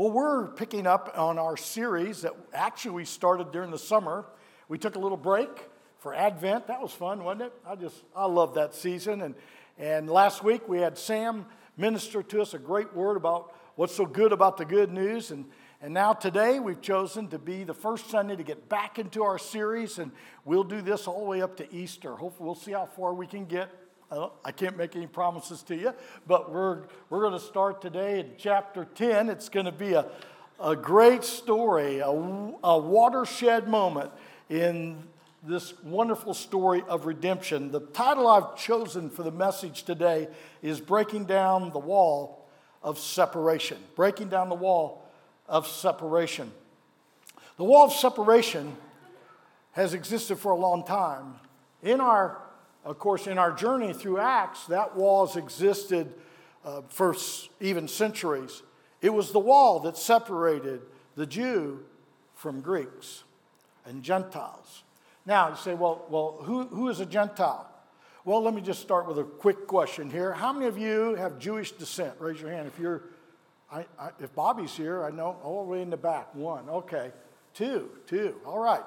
Well, we're picking up on our series that actually we started during the summer. We took a little break for Advent. That was fun, wasn't it? I just, I love that season. And, and last week we had Sam minister to us a great word about what's so good about the good news. And, and now today we've chosen to be the first Sunday to get back into our series. And we'll do this all the way up to Easter. Hopefully, we'll see how far we can get I can't make any promises to you, but we're, we're going to start today in chapter 10. It's going to be a, a great story, a, a watershed moment in this wonderful story of redemption. The title I've chosen for the message today is Breaking Down the Wall of Separation. Breaking Down the Wall of Separation. The wall of separation has existed for a long time. In our of course, in our journey through Acts, that wall has existed uh, for even centuries. It was the wall that separated the Jew from Greeks and Gentiles. Now, you say, well, well who, who is a Gentile? Well, let me just start with a quick question here. How many of you have Jewish descent? Raise your hand. If you're, I, I, if Bobby's here, I know all the way in the back. One. Okay. Two. Two. All right.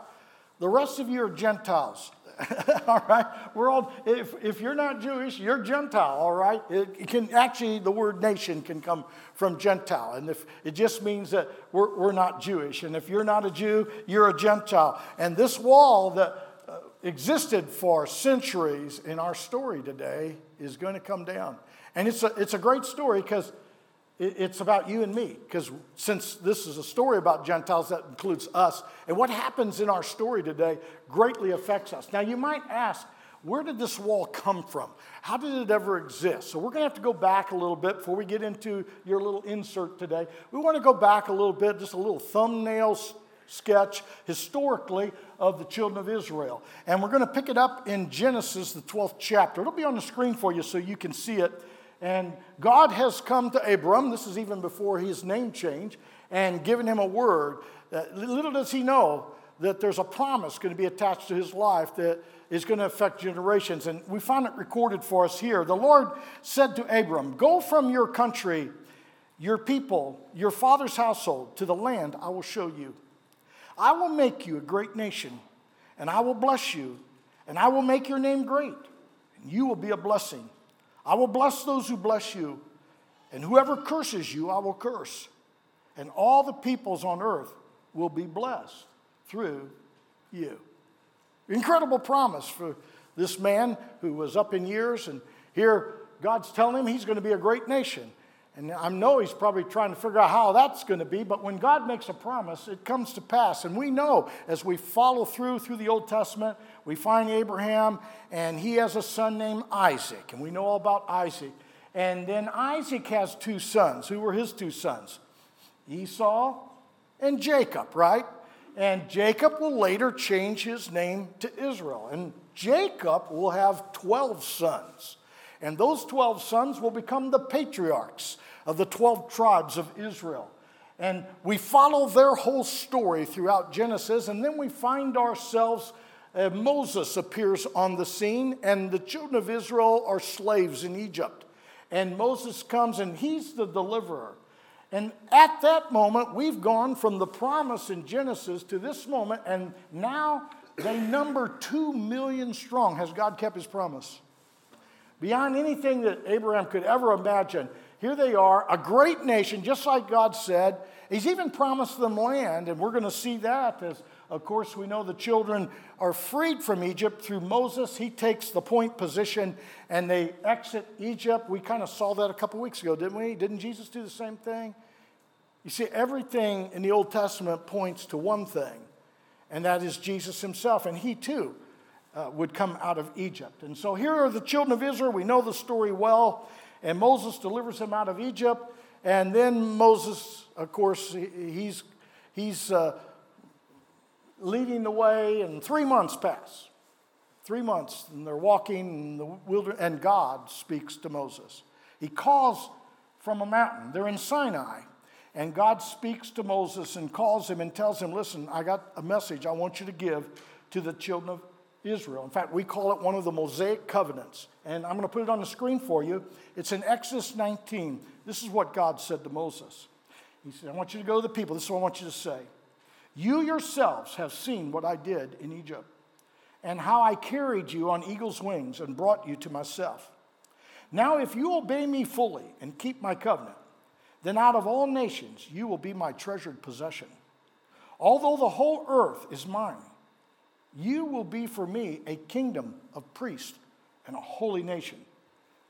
The rest of you are Gentiles. all right? All, if, if you're not Jewish, you're Gentile, all right? It, it, can actually, the word nation can come from Gentile. And if it just means that we're, we're not Jewish. And if you're not a Jew, you're a Gentile. And this wall that uh, existed for centuries in our story today is going to come down. And it's a, it's a great story because it's about you and me, because since this is a story about Gentiles, that includes us. And what happens in our story today greatly affects us. Now, you might ask, where did this wall come from? How did it ever exist? So, we're going to have to go back a little bit before we get into your little insert today. We want to go back a little bit, just a little thumbnail sketch historically of the children of Israel. And we're going to pick it up in Genesis, the 12th chapter. It'll be on the screen for you so you can see it. And God has come to Abram, this is even before his name change, and given him a word. little does he know that there's a promise going to be attached to his life that is going to affect generations. And we find it recorded for us here. The Lord said to Abram, Go from your country, your people, your father's household, to the land I will show you. I will make you a great nation, and I will bless you, and I will make your name great, and you will be a blessing. I will bless those who bless you, and whoever curses you, I will curse. And all the peoples on earth will be blessed through you. Incredible promise for this man who was up in years, and here God's telling him he's going to be a great nation. And I know he's probably trying to figure out how that's going to be, but when God makes a promise, it comes to pass. And we know as we follow through through the Old Testament, we find Abraham, and he has a son named Isaac. And we know all about Isaac. And then Isaac has two sons. Who were his two sons? Esau and Jacob, right? And Jacob will later change his name to Israel. And Jacob will have 12 sons. And those 12 sons will become the patriarchs of the 12 tribes of Israel. And we follow their whole story throughout Genesis, and then we find ourselves, uh, Moses appears on the scene, and the children of Israel are slaves in Egypt. And Moses comes, and he's the deliverer. And at that moment, we've gone from the promise in Genesis to this moment, and now they number two million strong. Has God kept his promise? Beyond anything that Abraham could ever imagine. Here they are, a great nation, just like God said. He's even promised them land, and we're going to see that as, of course, we know the children are freed from Egypt through Moses. He takes the point position and they exit Egypt. We kind of saw that a couple weeks ago, didn't we? Didn't Jesus do the same thing? You see, everything in the Old Testament points to one thing, and that is Jesus himself. And he too uh, would come out of Egypt. And so here are the children of Israel. We know the story well. And Moses delivers them out of Egypt. And then Moses, of course, he's, he's uh, leading the way, and three months pass. Three months, and they're walking in the wilderness, and God speaks to Moses. He calls from a mountain. They're in Sinai. And God speaks to Moses and calls him and tells him, Listen, I got a message I want you to give to the children of Israel. In fact, we call it one of the Mosaic covenants. And I'm going to put it on the screen for you. It's in Exodus 19. This is what God said to Moses He said, I want you to go to the people. This is what I want you to say. You yourselves have seen what I did in Egypt, and how I carried you on eagle's wings and brought you to myself. Now, if you obey me fully and keep my covenant, then out of all nations you will be my treasured possession. Although the whole earth is mine, you will be for me a kingdom of priests and a holy nation.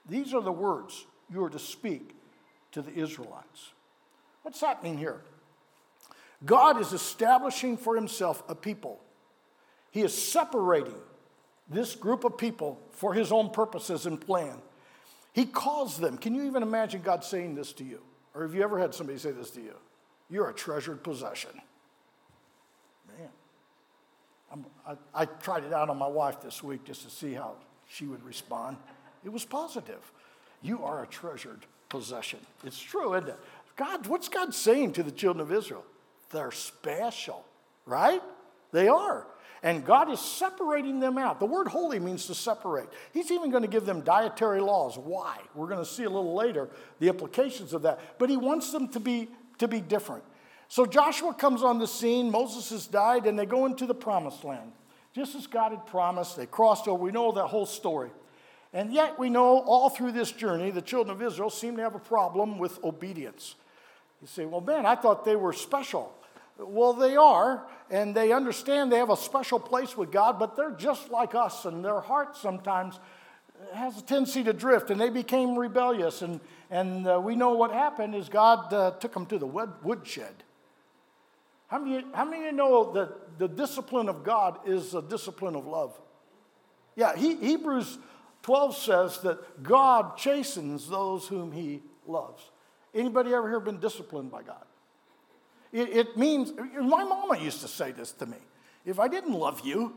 These are the words you are to speak to the Israelites. What's happening here? God is establishing for himself a people. He is separating this group of people for his own purposes and plan. He calls them. Can you even imagine God saying this to you? Or have you ever had somebody say this to you? You're a treasured possession. I, I tried it out on my wife this week just to see how she would respond. It was positive. You are a treasured possession. It's true, isn't it? God, what's God saying to the children of Israel? They're special, right? They are. And God is separating them out. The word holy means to separate. He's even going to give them dietary laws. Why? We're going to see a little later the implications of that. But he wants them to be, to be different. So Joshua comes on the scene. Moses has died, and they go into the promised land. Just as God had promised, they crossed over. We know that whole story. And yet, we know all through this journey, the children of Israel seem to have a problem with obedience. You say, well, man, I thought they were special. Well, they are, and they understand they have a special place with God, but they're just like us, and their heart sometimes has a tendency to drift, and they became rebellious. And, and uh, we know what happened is God uh, took them to the woodshed. How many, how many of you know that the discipline of God is a discipline of love? Yeah, he, Hebrews 12 says that God chastens those whom he loves. Anybody ever here been disciplined by God? It, it means, my mama used to say this to me if I didn't love you,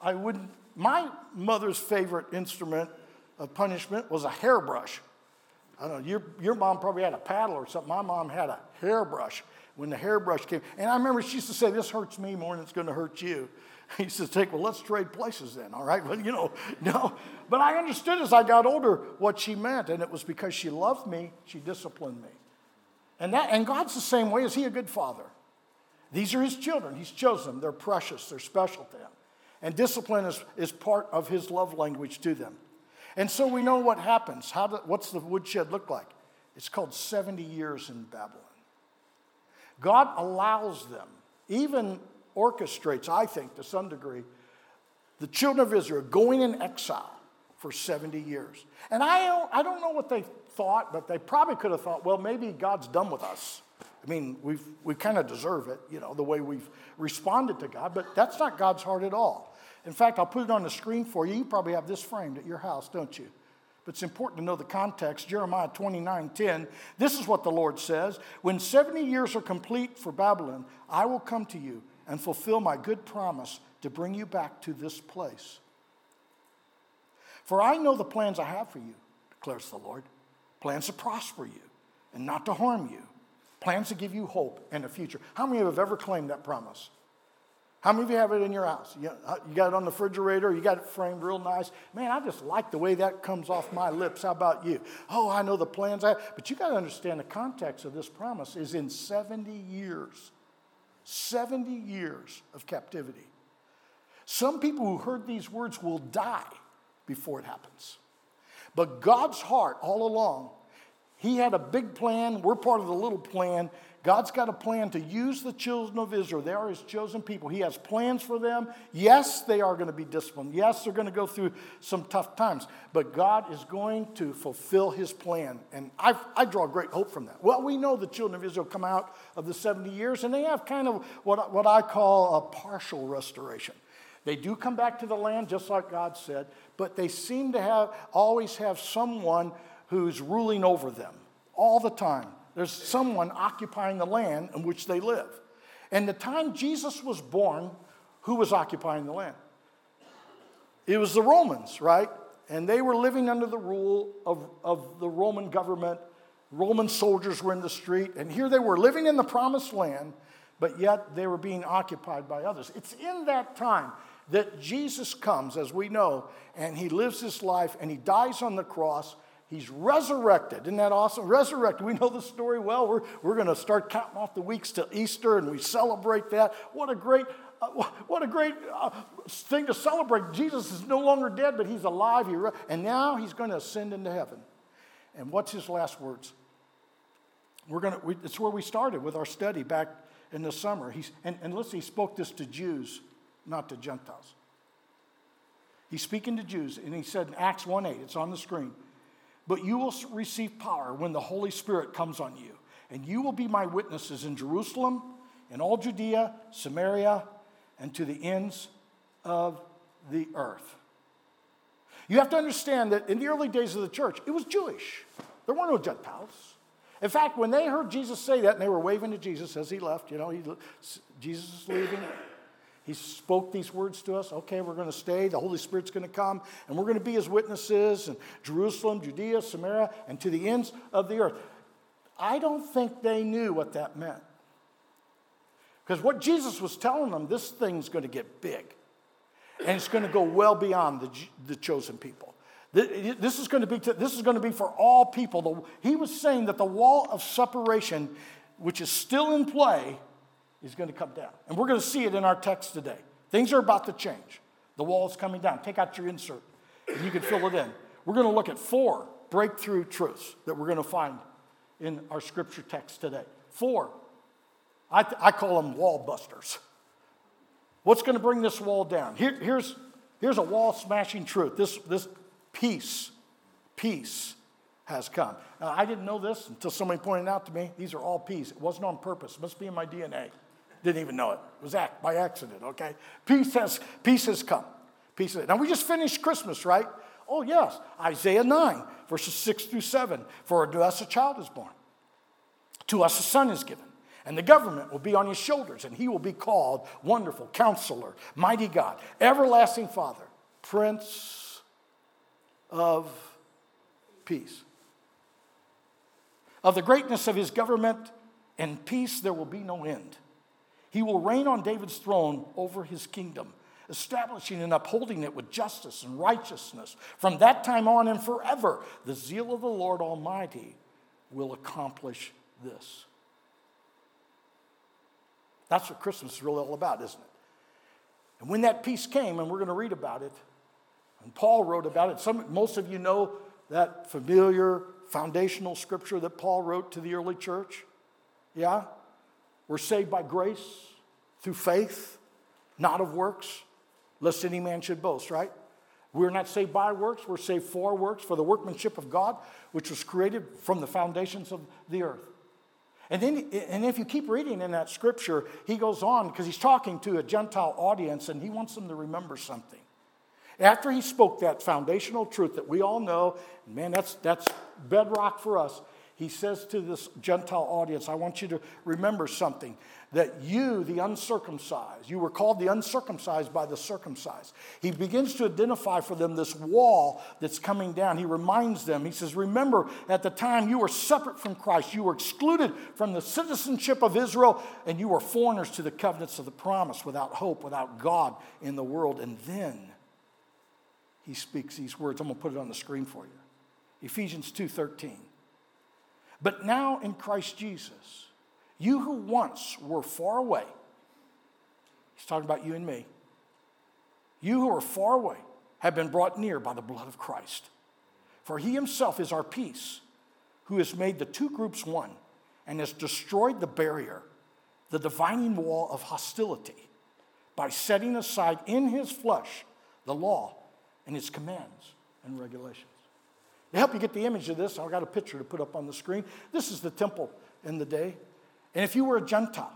I wouldn't. My mother's favorite instrument of punishment was a hairbrush. I don't know, your, your mom probably had a paddle or something. My mom had a hairbrush when the hairbrush came. And I remember she used to say, This hurts me more than it's going to hurt you. He used to take, Well, let's trade places then, all right? But you know, no. But I understood as I got older what she meant, and it was because she loved me, she disciplined me. And, that, and God's the same way. Is He a good father? These are His children. He's chosen them. They're precious, they're special to Him. And discipline is, is part of His love language to them. And so we know what happens. How do, what's the woodshed look like? It's called 70 years in Babylon. God allows them, even orchestrates, I think, to some degree, the children of Israel going in exile for 70 years. And I don't, I don't know what they thought, but they probably could have thought, well, maybe God's done with us. I mean, we've, we kind of deserve it, you know, the way we've responded to God, but that's not God's heart at all. In fact, I'll put it on the screen for you. You probably have this framed at your house, don't you? But it's important to know the context. Jeremiah 29 10. This is what the Lord says When 70 years are complete for Babylon, I will come to you and fulfill my good promise to bring you back to this place. For I know the plans I have for you, declares the Lord plans to prosper you and not to harm you, plans to give you hope and a future. How many of you have ever claimed that promise? How many of you have it in your house? Uh, you got it on the refrigerator, you got it framed real nice. Man, I just like the way that comes off my lips. How about you? Oh, I know the plans I have. But you got to understand the context of this promise is in 70 years. 70 years of captivity. Some people who heard these words will die before it happens. But God's heart all along, He had a big plan. We're part of the little plan. God's got a plan to use the children of Israel. They are His chosen people. He has plans for them. Yes, they are going to be disciplined. Yes, they're going to go through some tough times. But God is going to fulfill His plan. And I, I draw great hope from that. Well, we know the children of Israel come out of the 70 years, and they have kind of what, what I call a partial restoration. They do come back to the land just like God said, but they seem to have always have someone who's ruling over them all the time. There's someone occupying the land in which they live. And the time Jesus was born, who was occupying the land? It was the Romans, right? And they were living under the rule of, of the Roman government. Roman soldiers were in the street, and here they were living in the promised land, but yet they were being occupied by others. It's in that time that Jesus comes, as we know, and he lives his life and he dies on the cross. He's resurrected. Isn't that awesome? Resurrected. We know the story well. We're, we're going to start counting off the weeks to Easter and we celebrate that. What a great, uh, what a great uh, thing to celebrate. Jesus is no longer dead, but he's alive. He re- and now he's going to ascend into heaven. And what's his last words? We're going to, we, it's where we started with our study back in the summer. He's, and, and listen, he spoke this to Jews, not to Gentiles. He's speaking to Jews, and he said in Acts 1 8, it's on the screen. But you will receive power when the Holy Spirit comes on you, and you will be my witnesses in Jerusalem, in all Judea, Samaria, and to the ends of the earth. You have to understand that in the early days of the church, it was Jewish. There were no Gentiles. In fact, when they heard Jesus say that and they were waving to Jesus as he left, you know, he, Jesus is leaving, he spoke these words to us. Okay, we're going to stay. The Holy Spirit's going to come, and we're going to be his witnesses in Jerusalem, Judea, Samaria, and to the ends of the earth. I don't think they knew what that meant. Because what Jesus was telling them, this thing's going to get big. And it's going to go well beyond the, the chosen people. This is, going to be, this is going to be for all people. He was saying that the wall of separation, which is still in play, is going to come down. And we're going to see it in our text today. Things are about to change. The wall is coming down. Take out your insert, and you can fill it in. We're going to look at four breakthrough truths that we're going to find in our scripture text today. Four. I, th- I call them wall busters. What's going to bring this wall down? Here, here's, here's a wall smashing truth. This, this peace, peace has come. Now, I didn't know this until somebody pointed out to me. These are all peace. It wasn't on purpose, it must be in my DNA. Didn't even know it. It was act by accident, okay? Peace has, peace has come. Peace has, now we just finished Christmas, right? Oh, yes. Isaiah 9, verses 6 through 7. For to us a child is born, to us a son is given, and the government will be on his shoulders, and he will be called Wonderful Counselor, Mighty God, Everlasting Father, Prince of Peace. Of the greatness of his government and peace, there will be no end he will reign on David's throne over his kingdom, establishing and upholding it with justice and righteousness. From that time on and forever, the zeal of the Lord Almighty will accomplish this. That's what Christmas is really all about, isn't it? And when that peace came, and we're going to read about it, and Paul wrote about it, some, most of you know that familiar foundational scripture that Paul wrote to the early church. Yeah? We're saved by grace through faith, not of works, lest any man should boast, right? We're not saved by works, we're saved for works, for the workmanship of God, which was created from the foundations of the earth. And then, and if you keep reading in that scripture, he goes on because he's talking to a Gentile audience and he wants them to remember something. After he spoke that foundational truth that we all know, man, that's, that's bedrock for us he says to this Gentile audience, I want you to remember something that you, the uncircumcised, you were called the uncircumcised by the circumcised. He begins to identify for them this wall that's coming down. He reminds them, he says, Remember, at the time you were separate from Christ, you were excluded from the citizenship of Israel, and you were foreigners to the covenants of the promise, without hope, without God in the world. And then he speaks these words. I'm going to put it on the screen for you. Ephesians 2:13. But now in Christ Jesus, you who once were far away, he's talking about you and me, you who are far away have been brought near by the blood of Christ. For he himself is our peace, who has made the two groups one and has destroyed the barrier, the dividing wall of hostility, by setting aside in his flesh the law and its commands and regulations. To help you get the image of this, I've got a picture to put up on the screen. This is the temple in the day. And if you were a Gentile,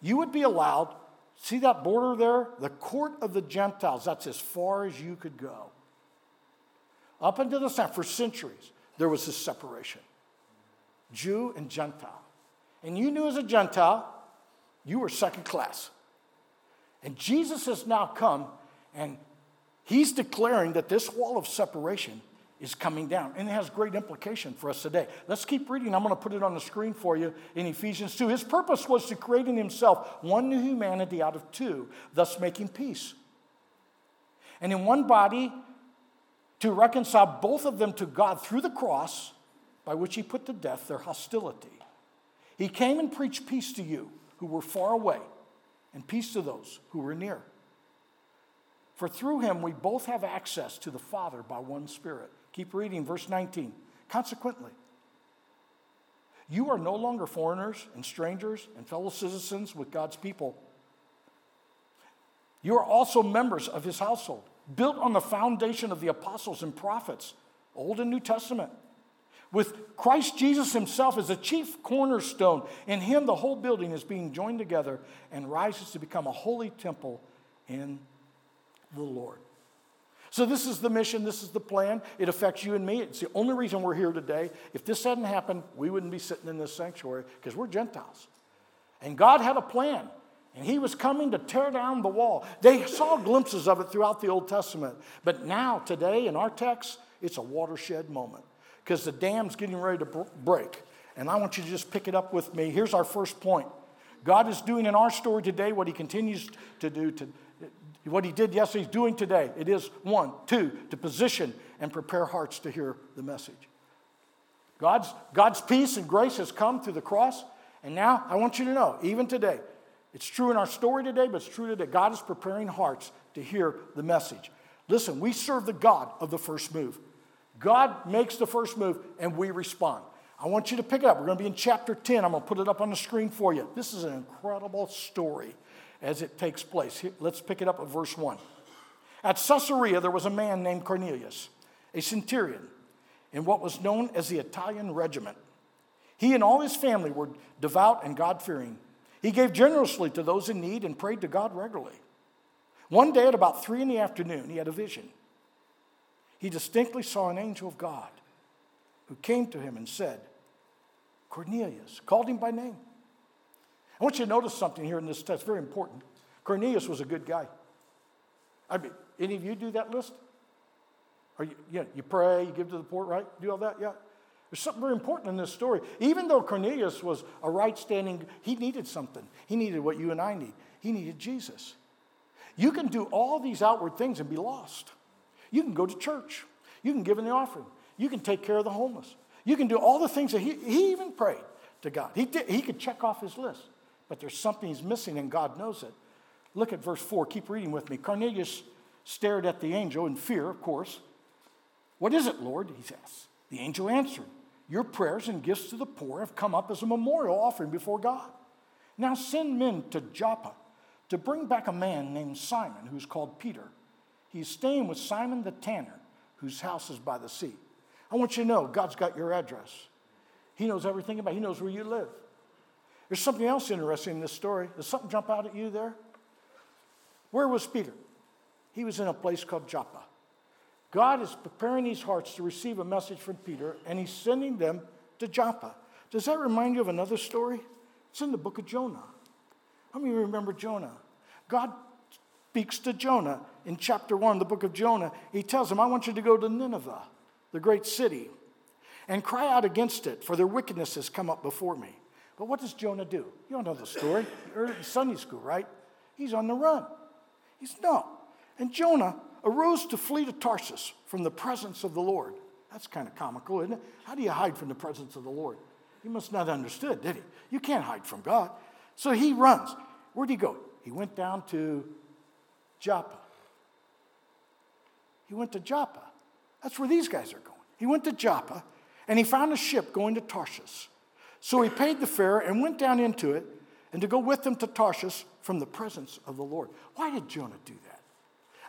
you would be allowed, see that border there? The court of the Gentiles, that's as far as you could go. Up until this time, for centuries, there was this separation Jew and Gentile. And you knew as a Gentile, you were second class. And Jesus has now come and he's declaring that this wall of separation is coming down. And it has great implication for us today. Let's keep reading. I'm going to put it on the screen for you in Ephesians 2. His purpose was to create in himself one new humanity out of two, thus making peace. And in one body, to reconcile both of them to God through the cross, by which he put to death their hostility. He came and preached peace to you who were far away, and peace to those who were near. For through him we both have access to the Father by one Spirit. Keep reading, verse 19. Consequently, you are no longer foreigners and strangers and fellow citizens with God's people. You are also members of his household, built on the foundation of the apostles and prophets, Old and New Testament, with Christ Jesus himself as the chief cornerstone. In him, the whole building is being joined together and rises to become a holy temple in the Lord. So, this is the mission, this is the plan. It affects you and me. It's the only reason we're here today. If this hadn't happened, we wouldn't be sitting in this sanctuary because we're Gentiles. And God had a plan, and He was coming to tear down the wall. They saw glimpses of it throughout the Old Testament. But now, today, in our text, it's a watershed moment because the dam's getting ready to break. And I want you to just pick it up with me. Here's our first point God is doing in our story today what He continues to do to, what he did yesterday, he's doing today. It is one, two, to position and prepare hearts to hear the message. God's, God's peace and grace has come through the cross. And now I want you to know, even today, it's true in our story today, but it's true today. God is preparing hearts to hear the message. Listen, we serve the God of the first move. God makes the first move and we respond. I want you to pick it up. We're going to be in chapter 10. I'm going to put it up on the screen for you. This is an incredible story as it takes place. Let's pick it up at verse 1. At Caesarea, there was a man named Cornelius, a centurion in what was known as the Italian regiment. He and all his family were devout and God fearing. He gave generously to those in need and prayed to God regularly. One day at about three in the afternoon, he had a vision. He distinctly saw an angel of God who came to him and said, Cornelius, called him by name. I want you to notice something here in this text, very important. Cornelius was a good guy. I mean, any of you do that list? Are you, yeah, you pray, you give to the poor, right? Do all that? Yeah. There's something very important in this story. Even though Cornelius was a right standing, he needed something. He needed what you and I need. He needed Jesus. You can do all these outward things and be lost. You can go to church. You can give in the offering. You can take care of the homeless. You can do all the things that he, he even prayed to God. He, did, he could check off his list but there's something he's missing and God knows it. Look at verse 4. Keep reading with me. Cornelius stared at the angel in fear, of course. What is it, Lord? He says. The angel answered, Your prayers and gifts to the poor have come up as a memorial offering before God. Now send men to Joppa to bring back a man named Simon, who's called Peter. He's staying with Simon the tanner, whose house is by the sea. I want you to know God's got your address. He knows everything about. You, He knows where you live. There's something else interesting in this story. Does something jump out at you there? Where was Peter? He was in a place called Joppa. God is preparing these hearts to receive a message from Peter, and he's sending them to Joppa. Does that remind you of another story? It's in the book of Jonah. How many of you remember Jonah? God speaks to Jonah in chapter 1, the book of Jonah. He tells him, I want you to go to Nineveh, the great city, and cry out against it, for their wickedness has come up before me. But what does Jonah do? You don't know the story. You're in Sunday school, right? He's on the run. He's no. And Jonah arose to flee to Tarsus from the presence of the Lord. That's kind of comical, isn't it? How do you hide from the presence of the Lord? He must not have understood, did he? You can't hide from God. So he runs. Where'd he go? He went down to Joppa. He went to Joppa. That's where these guys are going. He went to Joppa and he found a ship going to Tarshish. So he paid the fare and went down into it and to go with them to Tarshish from the presence of the Lord. Why did Jonah do that?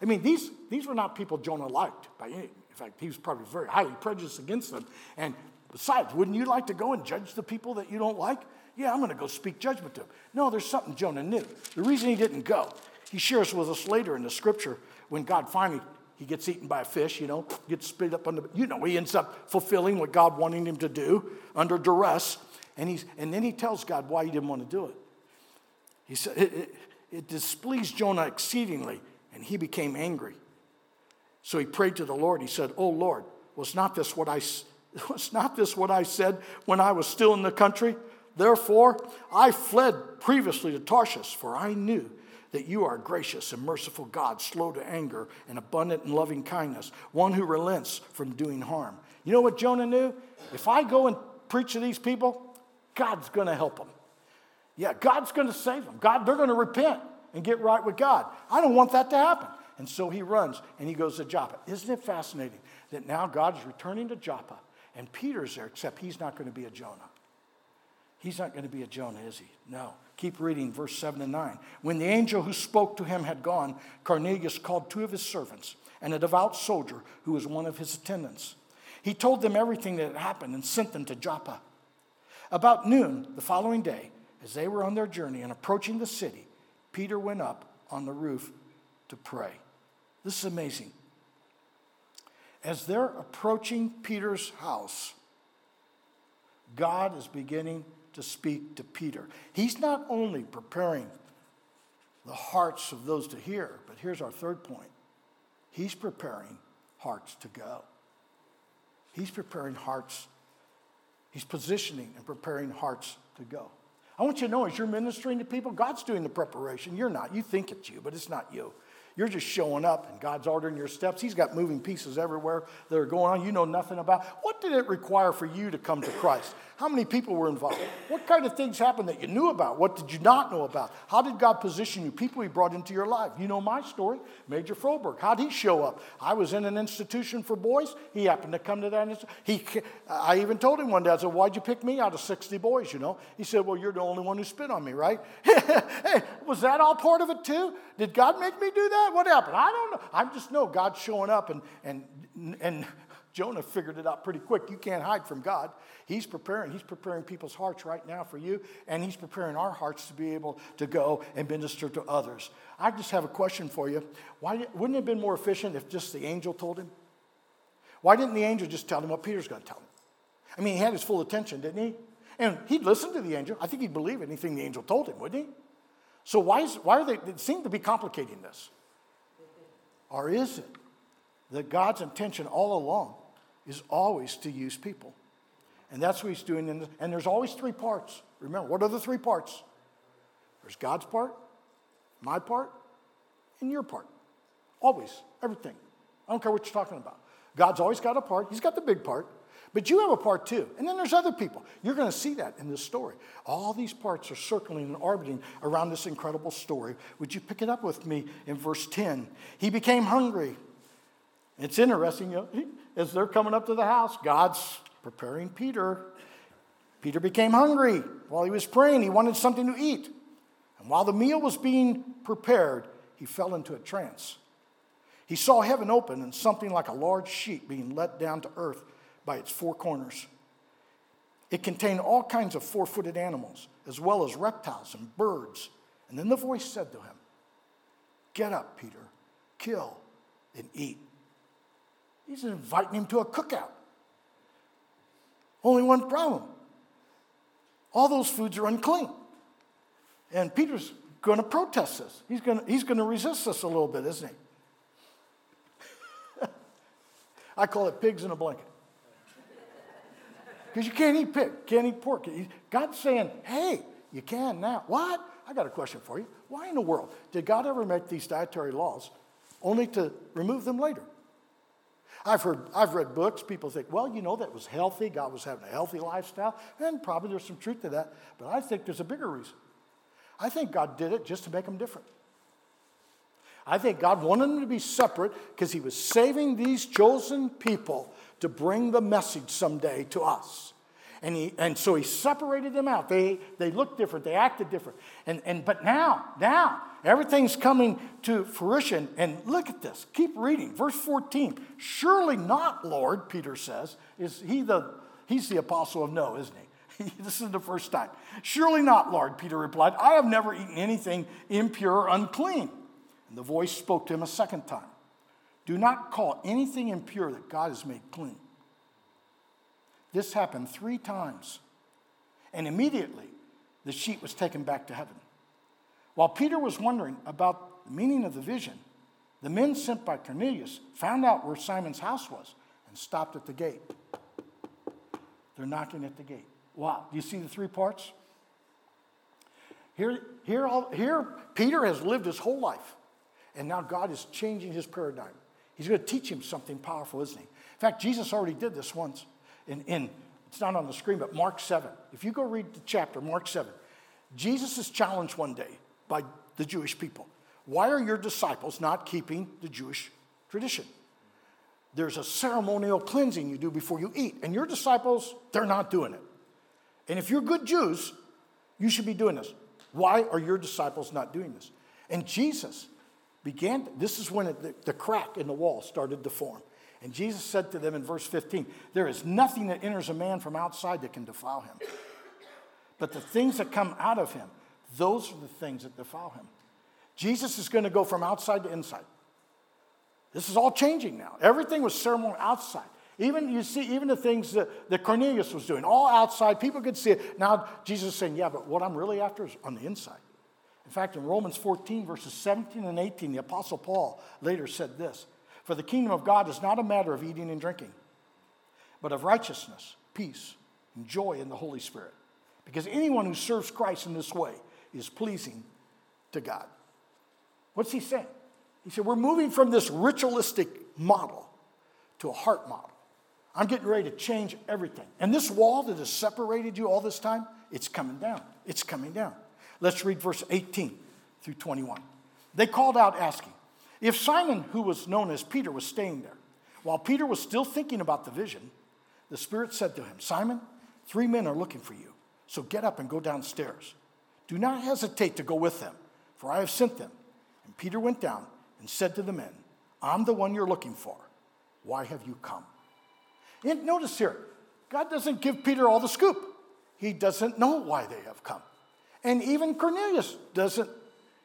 I mean, these, these were not people Jonah liked by any. In fact, he was probably very highly prejudiced against them. And besides, wouldn't you like to go and judge the people that you don't like? Yeah, I'm going to go speak judgment to them. No, there's something Jonah knew. The reason he didn't go, he shares with us later in the scripture when God finally he gets eaten by a fish, you know, gets spit up on the, you know, he ends up fulfilling what God wanted him to do under duress. And, he's, and then he tells God why he didn't want to do it. He said, it, it, it displeased Jonah exceedingly, and he became angry. So he prayed to the Lord. He said, Oh Lord, was not this what I was not this what I said when I was still in the country? Therefore, I fled previously to Tarshish, for I knew that you are gracious and merciful God, slow to anger and abundant in loving kindness, one who relents from doing harm. You know what Jonah knew? If I go and preach to these people, God's going to help them. Yeah, God's going to save them. God, they're going to repent and get right with God. I don't want that to happen. And so he runs and he goes to Joppa. Isn't it fascinating that now God is returning to Joppa and Peter's there, except he's not going to be a Jonah. He's not going to be a Jonah, is he? No. Keep reading verse 7 and 9. When the angel who spoke to him had gone, Cornelius called two of his servants and a devout soldier who was one of his attendants. He told them everything that had happened and sent them to Joppa. About noon the following day, as they were on their journey and approaching the city, Peter went up on the roof to pray. This is amazing. As they're approaching Peter's house, God is beginning to speak to Peter. He's not only preparing the hearts of those to hear, but here's our third point He's preparing hearts to go. He's preparing hearts, He's positioning and preparing hearts to go. I want you to know as you're ministering to people, God's doing the preparation. You're not. You think it's you, but it's not you. You're just showing up and God's ordering your steps. He's got moving pieces everywhere that are going on you know nothing about. What did it require for you to come to Christ? How many people were involved? What kind of things happened that you knew about? What did you not know about? How did God position you? People he brought into your life. You know my story. Major Froberg. How'd he show up? I was in an institution for boys. He happened to come to that. He, I even told him one day, I said, Why'd you pick me out of 60 boys, you know? He said, Well, you're the only one who spit on me, right? hey, was that all part of it too? Did God make me do that? What happened? I don't know. I just know God's showing up and, and, and Jonah figured it out pretty quick. You can't hide from God. He's preparing. He's preparing people's hearts right now for you, and He's preparing our hearts to be able to go and minister to others. I just have a question for you. Why wouldn't it have been more efficient if just the angel told him? Why didn't the angel just tell him what Peter's going to tell him? I mean, he had his full attention, didn't he? And he'd listen to the angel. I think he'd believe anything the angel told him, wouldn't he? So why, is, why are they, they seem to be complicating this? Or is it that God's intention all along is always to use people. And that's what he's doing. The, and there's always three parts. Remember, what are the three parts? There's God's part, my part, and your part. Always, everything. I don't care what you're talking about. God's always got a part, He's got the big part, but you have a part too. And then there's other people. You're going to see that in this story. All these parts are circling and orbiting around this incredible story. Would you pick it up with me in verse 10? He became hungry. It's interesting, you know, as they're coming up to the house, God's preparing Peter. Peter became hungry while he was praying. He wanted something to eat. And while the meal was being prepared, he fell into a trance. He saw heaven open and something like a large sheet being let down to earth by its four corners. It contained all kinds of four footed animals, as well as reptiles and birds. And then the voice said to him, Get up, Peter, kill and eat. He's inviting him to a cookout. Only one problem all those foods are unclean. And Peter's going to protest this. He's going he's going to resist this a little bit, isn't he? I call it pigs in a blanket. Because you can't eat pig, can't eat pork. God's saying, hey, you can now. What? I got a question for you. Why in the world did God ever make these dietary laws only to remove them later? I've heard, I've read books, people think, well, you know, that was healthy. God was having a healthy lifestyle. And probably there's some truth to that. But I think there's a bigger reason. I think God did it just to make them different. I think God wanted them to be separate because He was saving these chosen people to bring the message someday to us. And, he, and so he separated them out. They, they looked different, they acted different. And, and, but now, now, everything's coming to fruition. And look at this. Keep reading. Verse 14. Surely not, Lord, Peter says. Is he the, he's the apostle of no, isn't he? this is the first time. Surely not, Lord, Peter replied. I have never eaten anything impure or unclean. And the voice spoke to him a second time. Do not call anything impure that God has made clean. This happened three times. And immediately, the sheet was taken back to heaven. While Peter was wondering about the meaning of the vision, the men sent by Cornelius found out where Simon's house was and stopped at the gate. They're knocking at the gate. Wow. Do you see the three parts? Here, here, all, here, Peter has lived his whole life, and now God is changing his paradigm. He's going to teach him something powerful, isn't he? In fact, Jesus already did this once. In, in it's not on the screen, but Mark 7. If you go read the chapter, Mark 7, Jesus is challenged one day by the Jewish people. Why are your disciples not keeping the Jewish tradition? There's a ceremonial cleansing you do before you eat, and your disciples, they're not doing it. And if you're good Jews, you should be doing this. Why are your disciples not doing this? And Jesus began, this is when it, the, the crack in the wall started to form. And Jesus said to them in verse 15, There is nothing that enters a man from outside that can defile him. But the things that come out of him, those are the things that defile him. Jesus is going to go from outside to inside. This is all changing now. Everything was ceremonial outside. Even you see, even the things that, that Cornelius was doing, all outside, people could see it. Now Jesus is saying, Yeah, but what I'm really after is on the inside. In fact, in Romans 14, verses 17 and 18, the Apostle Paul later said this For the kingdom of God is not a matter of eating and drinking, but of righteousness, peace, and joy in the Holy Spirit. Because anyone who serves Christ in this way is pleasing to God. What's he saying? He said, We're moving from this ritualistic model to a heart model. I'm getting ready to change everything. And this wall that has separated you all this time, it's coming down. It's coming down. Let's read verse 18 through 21. They called out asking, If Simon, who was known as Peter, was staying there, while Peter was still thinking about the vision, the Spirit said to him, Simon, three men are looking for you. So get up and go downstairs. Do not hesitate to go with them, for I have sent them. And Peter went down and said to the men, I'm the one you're looking for. Why have you come? And notice here, God doesn't give Peter all the scoop. He doesn't know why they have come. And even Cornelius doesn't.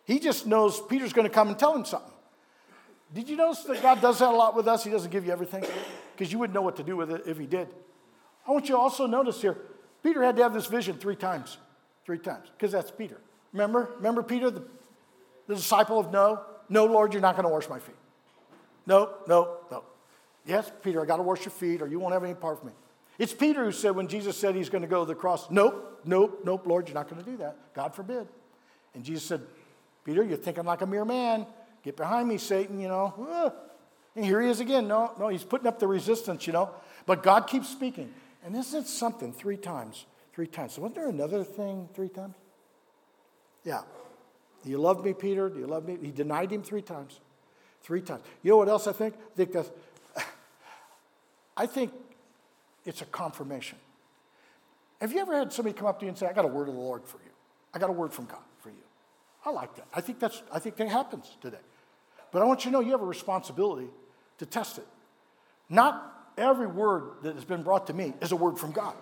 He just knows Peter's going to come and tell him something. Did you notice that God does that a lot with us? He doesn't give you everything because you wouldn't know what to do with it if he did. I want you to also notice here, Peter had to have this vision three times. Three times, because that's Peter. Remember? Remember Peter, the, the disciple of no? No, Lord, you're not going to wash my feet. No, no, no. Yes, Peter, I got to wash your feet or you won't have any part of me. It's Peter who said when Jesus said he's going to go to the cross, Nope, nope, nope, Lord, you're not going to do that. God forbid. And Jesus said, Peter, you're thinking like a mere man. Get behind me, Satan, you know. Ah. And here he is again. No, no, he's putting up the resistance, you know. But God keeps speaking. And this isn't it something three times? Three times. So wasn't there another thing three times? Yeah. Do you love me, Peter? Do you love me? He denied him three times. Three times. You know what else I think? I think that's I think it's a confirmation. Have you ever had somebody come up to you and say, I got a word of the Lord for you? I got a word from God for you. I like that. I think that's I think that happens today. But I want you to know you have a responsibility to test it. Not every word that has been brought to me is a word from God.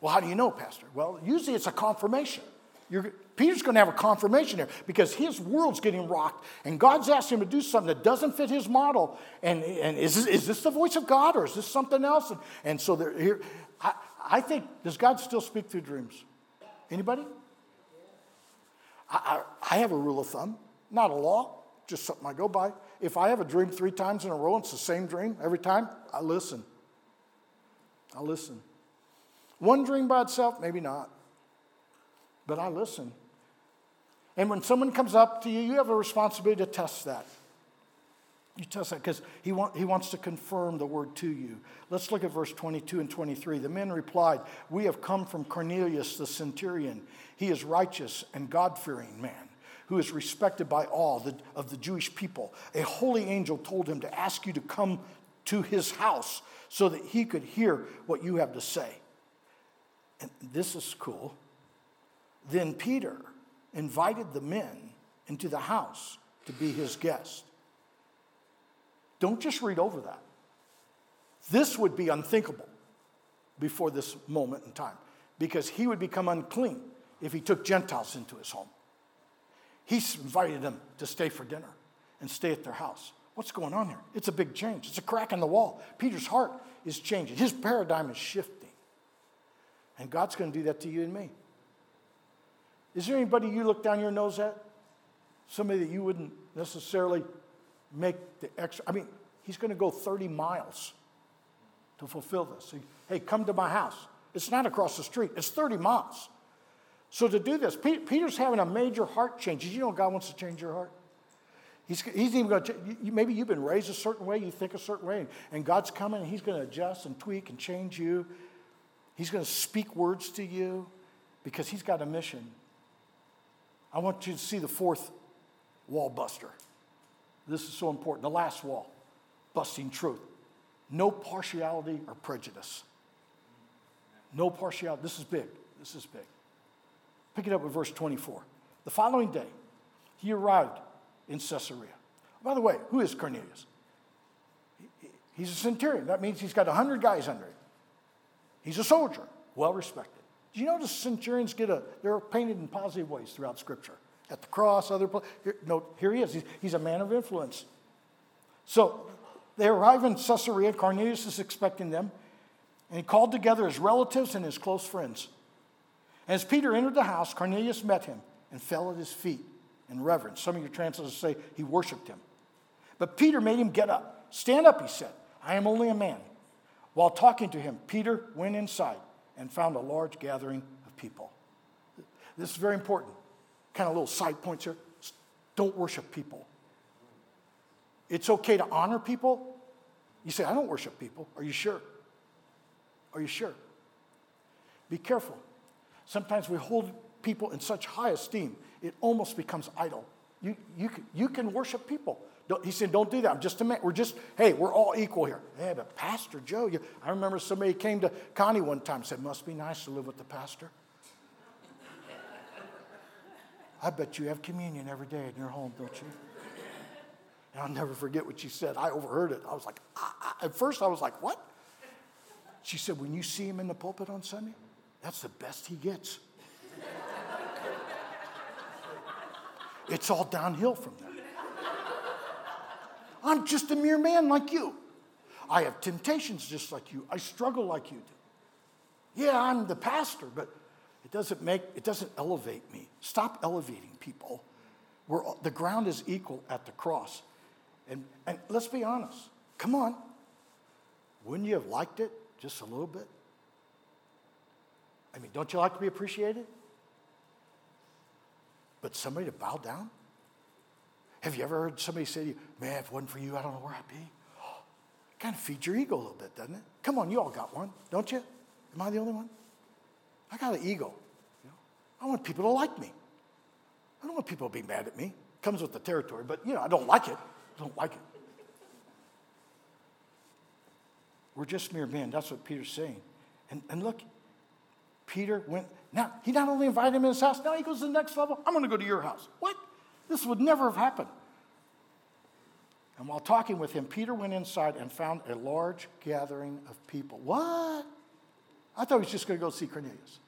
Well, how do you know, Pastor? Well, usually it's a confirmation. You're, Peter's going to have a confirmation here because his world's getting rocked, and God's asking him to do something that doesn't fit his model. And, and is, this, is this the voice of God or is this something else? And, and so here, I, I think, does God still speak through dreams? Anybody? I, I, I have a rule of thumb, not a law, just something I go by. If I have a dream three times in a row, it's the same dream every time, I listen. I listen. One dream by itself, maybe not. But I listen. And when someone comes up to you, you have a responsibility to test that. You test that because he, want, he wants to confirm the word to you. Let's look at verse 22 and 23. The men replied, We have come from Cornelius the centurion. He is righteous and God fearing man who is respected by all the, of the Jewish people. A holy angel told him to ask you to come to his house so that he could hear what you have to say. And this is cool. Then Peter invited the men into the house to be his guest. Don't just read over that. This would be unthinkable before this moment in time because he would become unclean if he took Gentiles into his home. He invited them to stay for dinner and stay at their house. What's going on here? It's a big change. It's a crack in the wall. Peter's heart is changing, his paradigm is shifting. And God's going to do that to you and me. Is there anybody you look down your nose at? Somebody that you wouldn't necessarily make the extra. I mean, he's going to go 30 miles to fulfill this. Hey, come to my house. It's not across the street, it's 30 miles. So to do this, Peter's having a major heart change. Did you know God wants to change your heart? He's, he's even going to, maybe you've been raised a certain way, you think a certain way, and God's coming and He's going to adjust and tweak and change you. He's going to speak words to you because He's got a mission. I want you to see the fourth wall buster. This is so important. The last wall, busting truth. No partiality or prejudice. No partiality. This is big. This is big. Pick it up with verse 24. The following day, he arrived in Caesarea. By the way, who is Cornelius? He's a centurion. That means he's got 100 guys under him. He's a soldier, well respected. Do you notice centurions get a, they're painted in positive ways throughout Scripture? At the cross, other places. No, here he is. He's, he's a man of influence. So they arrive in Caesarea. Cornelius is expecting them. And he called together his relatives and his close friends. As Peter entered the house, Cornelius met him and fell at his feet in reverence. Some of your translators say he worshiped him. But Peter made him get up. Stand up, he said. I am only a man. While talking to him, Peter went inside and found a large gathering of people. This is very important. Kind of little side points here. Don't worship people. It's okay to honor people. You say, I don't worship people. Are you sure? Are you sure? Be careful. Sometimes we hold people in such high esteem, it almost becomes idol. You, you, you can worship people. Don't, he said, Don't do that. I'm just a man. We're just, hey, we're all equal here. Yeah, but Pastor Joe, you, I remember somebody came to Connie one time and said, Must be nice to live with the pastor. I bet you have communion every day in your home, don't you? And I'll never forget what she said. I overheard it. I was like. At first, I was like, What? She said, When you see him in the pulpit on Sunday, that's the best he gets. it's all downhill from there. I'm just a mere man like you. I have temptations just like you. I struggle like you do. Yeah, I'm the pastor, but it doesn't make it doesn't elevate me. Stop elevating people. We're, the ground is equal at the cross. And, and let's be honest. Come on. Wouldn't you have liked it just a little bit? I mean, don't you like to be appreciated? But somebody to bow down? Have you ever heard somebody say to you, man, if it wasn't for you, I don't know where I'd be? Oh, kind of feeds your ego a little bit, doesn't it? Come on, you all got one, don't you? Am I the only one? I got an ego. I want people to like me. I don't want people to be mad at me. It Comes with the territory, but you know, I don't like it. I don't like it. We're just mere men. That's what Peter's saying. And, and look, Peter went, now, he not only invited him in his house, now he goes to the next level. I'm going to go to your house. What? This would never have happened. And while talking with him, Peter went inside and found a large gathering of people. What? I thought he was just going to go see Cornelius.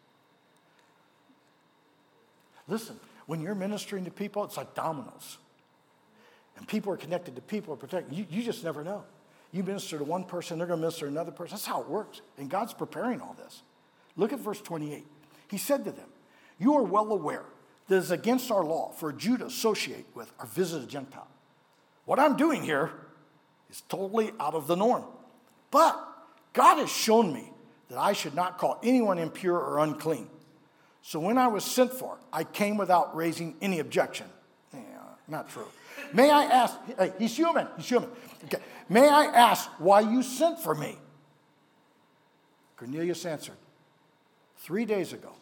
Listen, when you're ministering to people, it's like dominoes. And people are connected to people are protected. You, you just never know. You minister to one person, they're going to minister to another person. That's how it works. And God's preparing all this. Look at verse 28. He said to them, You are well aware that is against our law for a Jew to associate with or visit a Gentile. What I'm doing here is totally out of the norm. But God has shown me that I should not call anyone impure or unclean. So when I was sent for, I came without raising any objection. Yeah, not true. May I ask, hey, he's human, he's human. Okay. May I ask why you sent for me? Cornelius answered, Three days ago,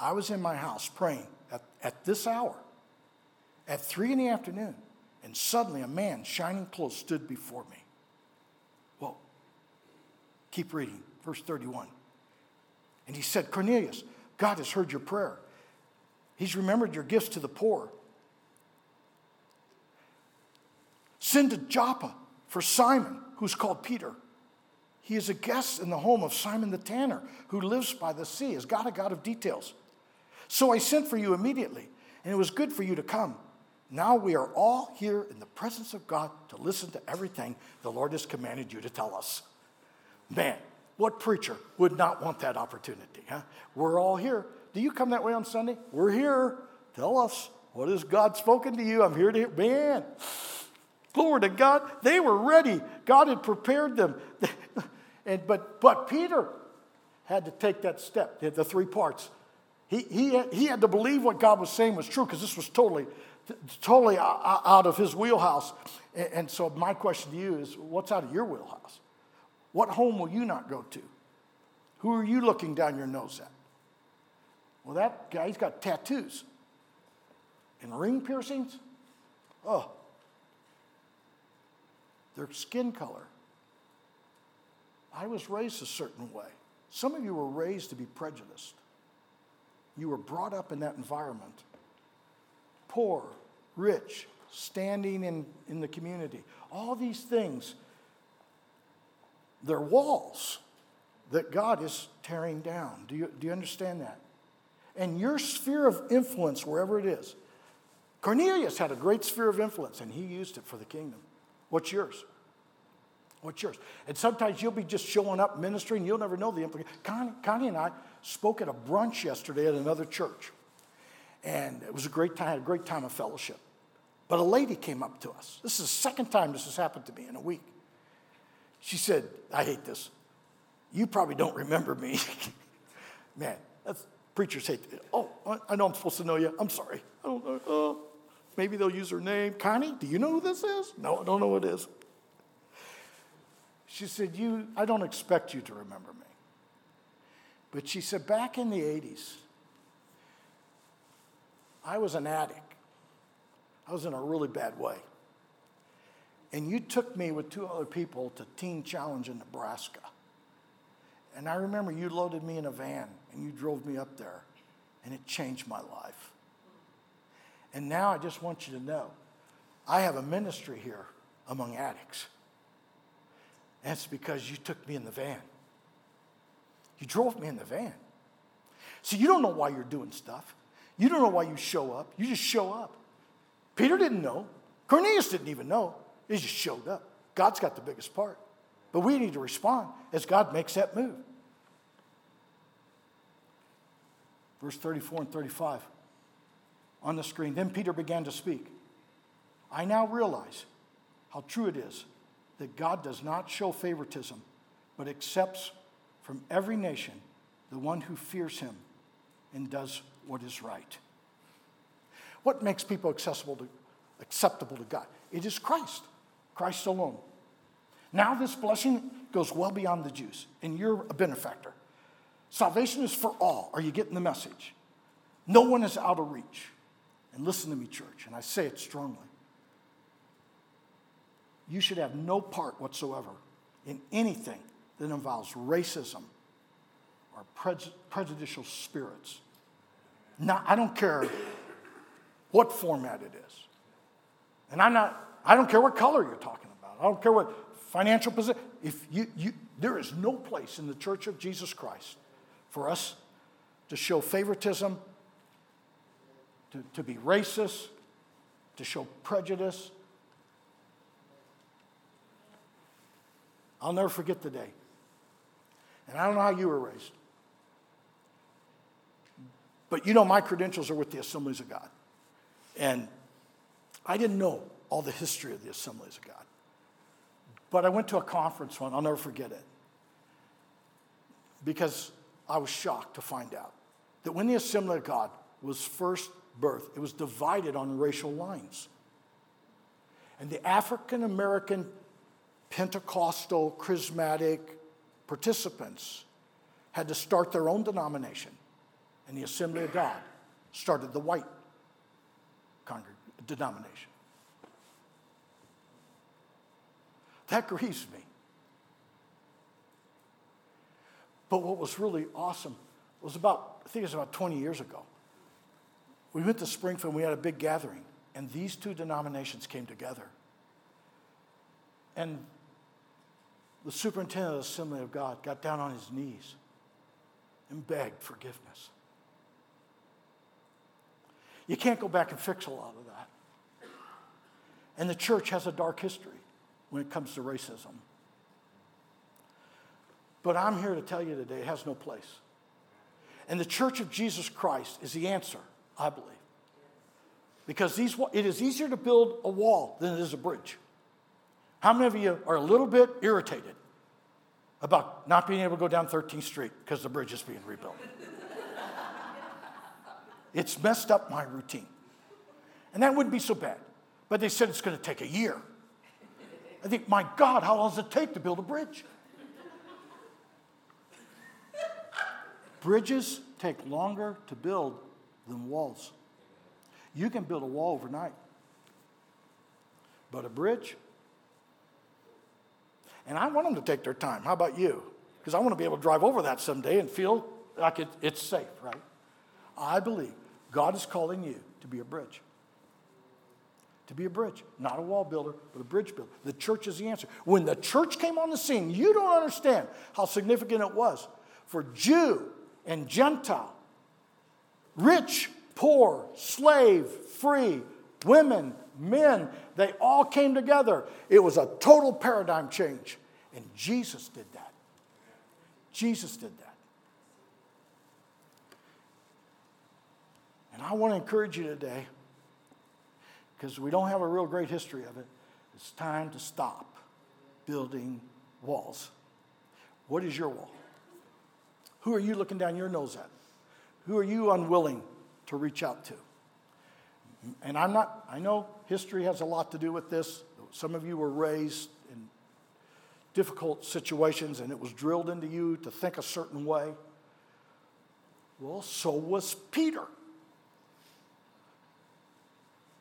I was in my house praying at, at this hour, at three in the afternoon, and suddenly a man, shining clothes, stood before me. Well, keep reading, verse 31. And he said, Cornelius, God has heard your prayer. He's remembered your gifts to the poor. Send to Joppa for Simon, who's called Peter. He is a guest in the home of Simon the tanner, who lives by the sea, is God a God of details. So I sent for you immediately, and it was good for you to come. Now we are all here in the presence of God to listen to everything the Lord has commanded you to tell us. Man, what preacher would not want that opportunity? Huh? We're all here. Do you come that way on Sunday? We're here. Tell us, what has God spoken to you? I'm here to hear. Man, glory to God. They were ready. God had prepared them. And, but, but Peter had to take that step, the three parts. He, he, he had to believe what God was saying was true because this was totally, totally out of his wheelhouse. And so, my question to you is what's out of your wheelhouse? What home will you not go to? Who are you looking down your nose at? Well, that guy, he's got tattoos and ring piercings. Oh, their skin color. I was raised a certain way. Some of you were raised to be prejudiced. You were brought up in that environment. Poor, rich, standing in, in the community. All these things, they're walls that God is tearing down. Do you, do you understand that? And your sphere of influence, wherever it is, Cornelius had a great sphere of influence and he used it for the kingdom. What's yours? What's yours? And sometimes you'll be just showing up ministering, you'll never know the implication. Connie, Connie and I spoke at a brunch yesterday at another church. And it was a great time, a great time of fellowship. But a lady came up to us. This is the second time this has happened to me in a week. She said, I hate this. You probably don't remember me. Man, that's, preachers hate it. Oh, I know I'm supposed to know you. I'm sorry. I don't know. Oh, maybe they'll use her name. Connie, do you know who this is? No, I don't know who it is. She said, you, I don't expect you to remember me. But she said, back in the 80s, I was an addict. I was in a really bad way. And you took me with two other people to Teen Challenge in Nebraska. And I remember you loaded me in a van and you drove me up there, and it changed my life. And now I just want you to know I have a ministry here among addicts. And it's because you took me in the van. You drove me in the van. So you don't know why you're doing stuff. You don't know why you show up. You just show up. Peter didn't know. Cornelius didn't even know. He just showed up. God's got the biggest part. But we need to respond as God makes that move. Verse 34 and 35 on the screen. Then Peter began to speak. I now realize how true it is that God does not show favoritism, but accepts from every nation the one who fears him and does what is right. What makes people accessible to, acceptable to God? It is Christ, Christ alone. Now, this blessing goes well beyond the Jews, and you're a benefactor. Salvation is for all. Are you getting the message? No one is out of reach. And listen to me, church, and I say it strongly. You should have no part whatsoever in anything that involves racism or prejudicial spirits. Now, I don't care what format it is. And I'm not, I don't care what color you're talking about. I don't care what financial position. If you, you, there is no place in the church of Jesus Christ for us to show favoritism, to, to be racist, to show prejudice. I'll never forget the day. And I don't know how you were raised. But you know, my credentials are with the Assemblies of God. And I didn't know all the history of the Assemblies of God. But I went to a conference one, I'll never forget it. Because I was shocked to find out that when the Assembly of God was first birthed, it was divided on racial lines. And the African American Pentecostal charismatic participants had to start their own denomination. And the Assembly of God started the white denomination. That grieves me. But what was really awesome was about, I think it was about 20 years ago. We went to Springfield, we had a big gathering, and these two denominations came together. And the superintendent of the Assembly of God got down on his knees and begged forgiveness. You can't go back and fix a lot of that. And the church has a dark history when it comes to racism. But I'm here to tell you today it has no place. And the church of Jesus Christ is the answer, I believe. Because these, it is easier to build a wall than it is a bridge. How many of you are a little bit irritated about not being able to go down 13th Street because the bridge is being rebuilt? It's messed up my routine. And that wouldn't be so bad. But they said it's going to take a year. I think, my God, how long does it take to build a bridge? Bridges take longer to build than walls. You can build a wall overnight, but a bridge, and I want them to take their time. How about you? Because I want to be able to drive over that someday and feel like it, it's safe, right? I believe God is calling you to be a bridge. To be a bridge, not a wall builder, but a bridge builder. The church is the answer. When the church came on the scene, you don't understand how significant it was for Jew and Gentile, rich, poor, slave, free, women, men, they all came together. It was a total paradigm change. And Jesus did that. Jesus did that. And I want to encourage you today, because we don't have a real great history of it, it's time to stop building walls. What is your wall? Who are you looking down your nose at? Who are you unwilling to reach out to? And I'm not, I know history has a lot to do with this. Some of you were raised in difficult situations and it was drilled into you to think a certain way. Well, so was Peter.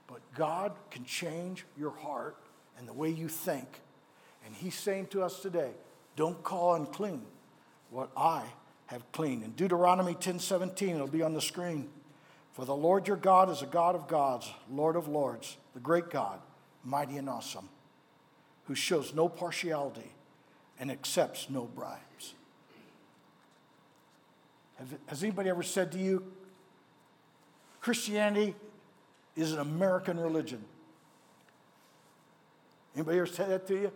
But God can change your heart and the way you think. And He's saying to us today, don't call unclean what I have clean. In Deuteronomy 10 17, it'll be on the screen. For the Lord your God is a God of gods, Lord of lords, the great God, mighty and awesome, who shows no partiality and accepts no bribes. Has anybody ever said to you, Christianity is an American religion? Anybody ever said that to you?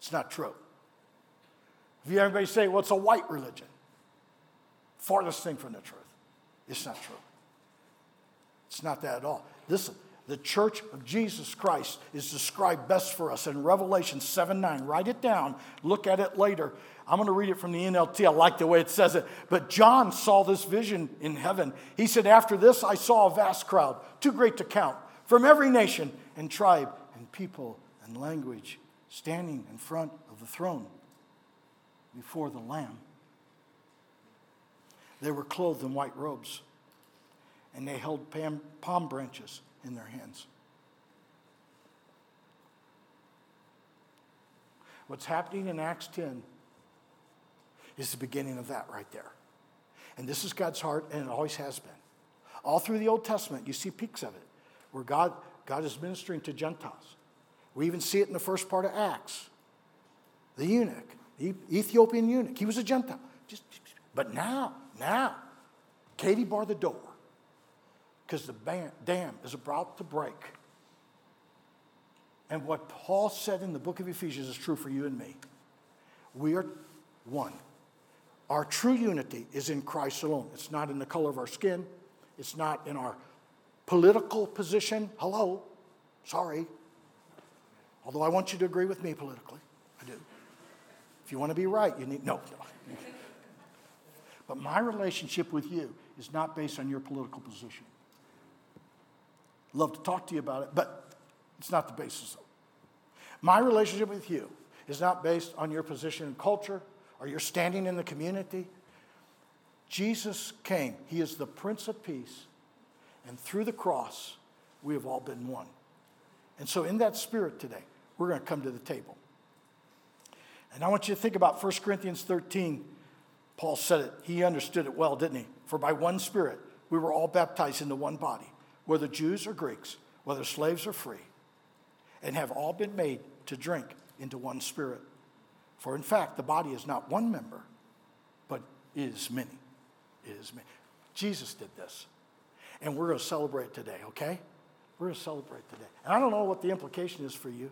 It's not true. If you everybody say, well, it's a white religion, farthest thing from the truth. It's not true. It's not that at all. Listen, the church of Jesus Christ is described best for us in Revelation 7 9. Write it down, look at it later. I'm going to read it from the NLT. I like the way it says it. But John saw this vision in heaven. He said, After this, I saw a vast crowd, too great to count, from every nation and tribe and people and language, standing in front of the throne before the Lamb. They were clothed in white robes, and they held palm branches in their hands. What's happening in Acts 10 is the beginning of that right there. And this is God's heart, and it always has been. All through the Old Testament, you see peaks of it, where God, God is ministering to Gentiles. We even see it in the first part of Acts. The eunuch, the Ethiopian eunuch. He was a Gentile. Just, but now, now, Katie bar the door because the dam is about to break. And what Paul said in the book of Ephesians is true for you and me. We are one. Our true unity is in Christ alone. It's not in the color of our skin, it's not in our political position. Hello, sorry. Although I want you to agree with me politically. I do. If you want to be right, you need, no, no. But my relationship with you is not based on your political position. Love to talk to you about it, but it's not the basis. Of my relationship with you is not based on your position in culture or your standing in the community. Jesus came. He is the Prince of Peace. And through the cross, we have all been one. And so, in that spirit today, we're going to come to the table. And I want you to think about 1 Corinthians 13. Paul said it. He understood it well, didn't he? For by one Spirit, we were all baptized into one body, whether Jews or Greeks, whether slaves or free, and have all been made to drink into one Spirit. For in fact, the body is not one member, but is many. Is many. Jesus did this. And we're going to celebrate today, okay? We're going to celebrate today. And I don't know what the implication is for you.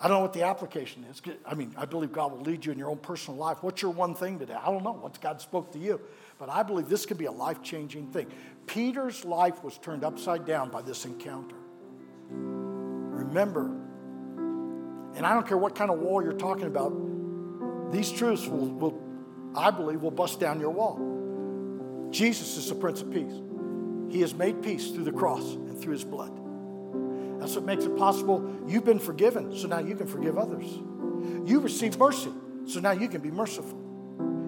I don't know what the application is. I mean, I believe God will lead you in your own personal life. What's your one thing today? I don't know what God spoke to you, but I believe this could be a life changing thing. Peter's life was turned upside down by this encounter. Remember, and I don't care what kind of wall you're talking about, these truths will, will I believe, will bust down your wall. Jesus is the Prince of Peace. He has made peace through the cross and through his blood. That's what makes it possible. You've been forgiven, so now you can forgive others. You received mercy, so now you can be merciful.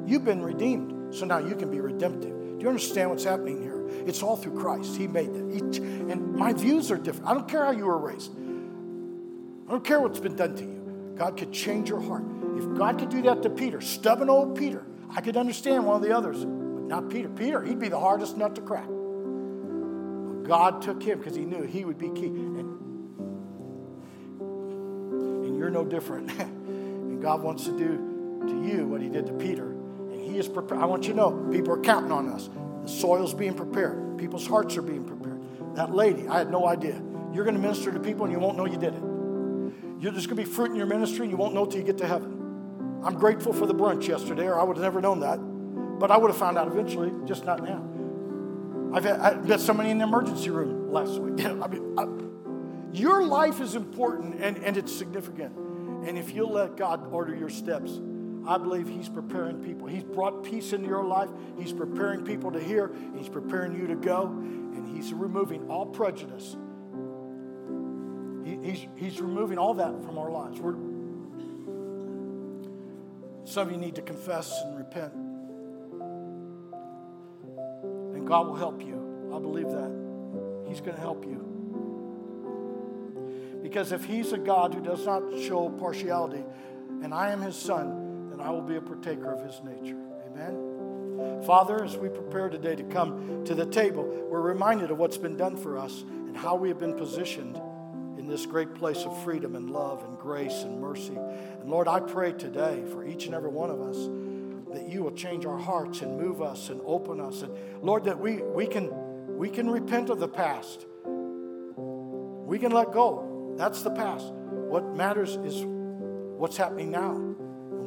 You've been redeemed, so now you can be redemptive. Do you understand what's happening here? It's all through Christ. He made it. and my views are different. I don't care how you were raised. I don't care what's been done to you. God could change your heart. If God could do that to Peter, stubborn old Peter, I could understand one of the others, but not Peter. Peter, he'd be the hardest nut to crack. But God took him because he knew he would be key. And, and you're no different. and God wants to do to you what he did to Peter. And he is prepared. I want you to know people are counting on us. The soil's being prepared, people's hearts are being prepared. That lady, I had no idea. You're going to minister to people and you won't know you did it. You're just going to be fruit in your ministry and you won't know till you get to heaven. I'm grateful for the brunch yesterday, or I would have never known that. But I would have found out eventually, just not now. I've had, I met somebody in the emergency room last week. I mean, I, your life is important and, and it's significant. And if you'll let God order your steps, I believe He's preparing people. He's brought peace into your life. He's preparing people to hear. He's preparing you to go. And He's removing all prejudice he's, he's removing all that from our lives. We're, some of you need to confess and repent. And God will help you. I believe that. He's going to help you. Because if He's a God who does not show partiality, and I am His Son, then I will be a partaker of His nature. Amen. Father, as we prepare today to come to the table, we're reminded of what's been done for us and how we have been positioned in this great place of freedom and love and grace and mercy. And Lord, I pray today for each and every one of us that you will change our hearts and move us and open us. And Lord, that we, we, can, we can repent of the past. We can let go. That's the past. What matters is what's happening now and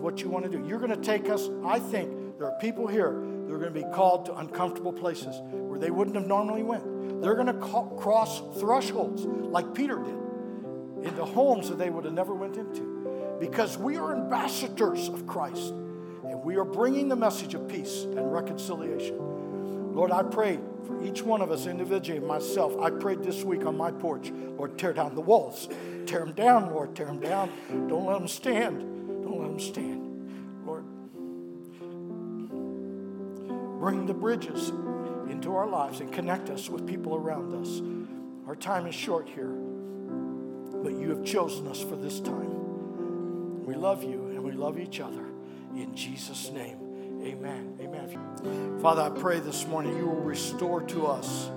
what you want to do. You're going to take us, I think there are people here that are going to be called to uncomfortable places where they wouldn't have normally went. They're going to cross thresholds like Peter did into homes that they would have never went into because we are ambassadors of Christ and we are bringing the message of peace and reconciliation. Lord, I pray for each one of us individually myself. I prayed this week on my porch, Lord, tear down the walls. Tear them down, Lord, tear them down. Don't let them stand. Stand. Lord, bring the bridges into our lives and connect us with people around us. Our time is short here but you have chosen us for this time. We love you and we love each other. In Jesus' name, amen. Amen. Father, I pray this morning you will restore to us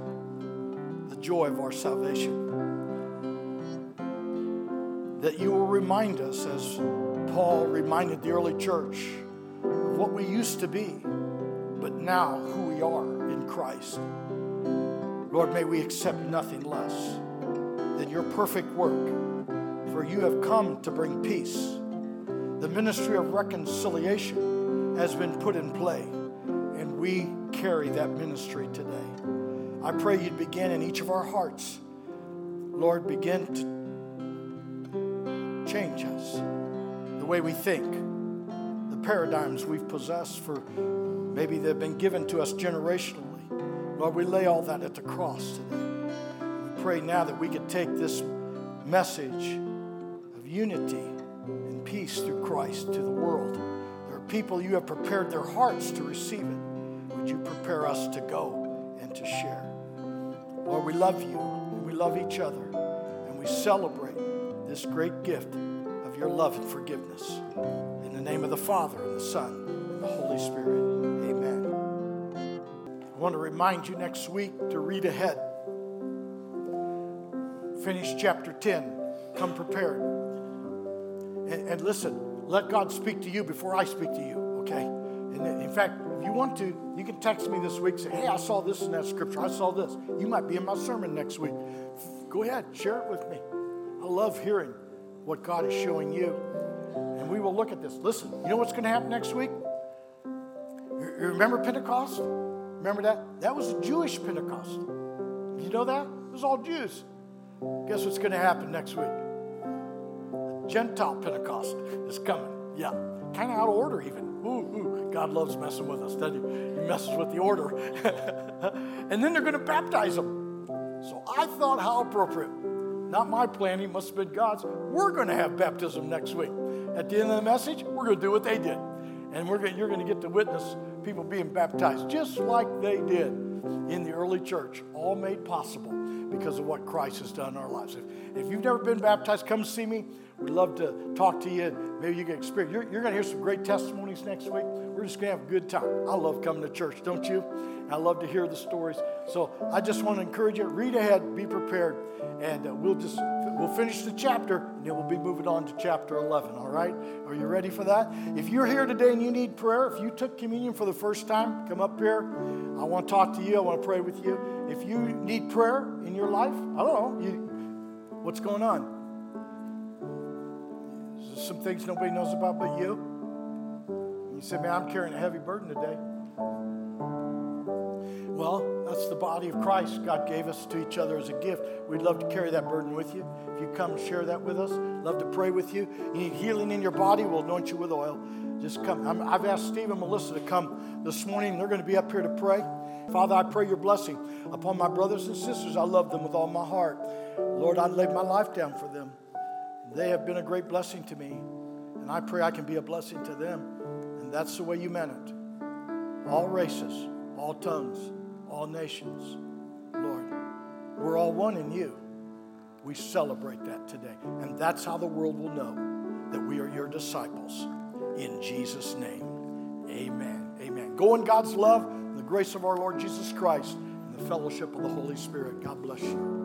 the joy of our salvation. That you will remind us, as Paul reminded the early church, of what we used to be, but now who we are in Christ. Lord, may we accept nothing less than your perfect work, for you have come to bring peace. The ministry of reconciliation has been put in play, and we carry that ministry today. I pray you'd begin in each of our hearts. Lord, begin to change us, the way we think, the paradigms we've possessed for maybe they've been given to us generationally. Lord, we lay all that at the cross today We pray now that we could take this message of unity and peace through Christ to the world. There are people you have prepared their hearts to receive it. Would you prepare us to go and to share? Lord, we love you and we love each other and we celebrate this great gift your love and forgiveness. In the name of the Father and the Son and the Holy Spirit, amen. I want to remind you next week to read ahead finish chapter 10. Come prepared. And, and, listen, let God speak to you before I speak to you, okay? And in fact, if you want to, you can text me this week, say, hey, I saw this in that scripture. I saw this. You might be in my sermon next week. Go ahead, share it with me. I love hearing what God is showing you. And we will look at this. Listen, you know what's going to happen next week? You remember Pentecost? Remember that? That was a Jewish Pentecost. You know that? It was all Jews. Guess what's going to happen next week? Gentile Pentecost is coming. Yeah, kind of out of order, even. ooh, ooh. God loves messing with us, doesn't he? He messes with the order. and then they're going to baptize them. So I thought, how appropriate. Not my planning, must have been God's. We're going to have baptism next week. At the end of the message, we're going to do what they did. And we're going, you're going to get to witness people being baptized just like they did in the early church, all made possible because of what Christ has done in our lives. If, if you've never been baptized, come see me. We'd love to talk to you. Maybe you can experience. You're, you're going to hear some great testimonies next week. We're just going to have a good time. I love coming to church, don't you? I love to hear the stories. So I just want to encourage you. Read ahead, be prepared, and uh, we'll just we'll finish the chapter, and then we'll be moving on to chapter 11. All right? Are you ready for that? If you're here today and you need prayer, if you took communion for the first time, come up here. I want to talk to you. I want to pray with you. If you need prayer in your life, I don't know. You, what's going on? some things nobody knows about but you. You say, man, I'm carrying a heavy burden today. Well, that's the body of Christ God gave us to each other as a gift. We'd love to carry that burden with you. If you come and share that with us, love to pray with you. You need healing in your body, we'll anoint you with oil. Just come. i have asked Steve and Melissa to come this morning. They're going to be up here to pray. Father, I pray your blessing upon my brothers and sisters. I love them with all my heart. Lord, I laid my life down for them. They have been a great blessing to me, and I pray I can be a blessing to them. That's the way you meant it. All races, all tongues, all nations, Lord. We're all one in you. We celebrate that today. And that's how the world will know that we are your disciples. In Jesus' name, amen. Amen. Go in God's love, the grace of our Lord Jesus Christ, and the fellowship of the Holy Spirit. God bless you.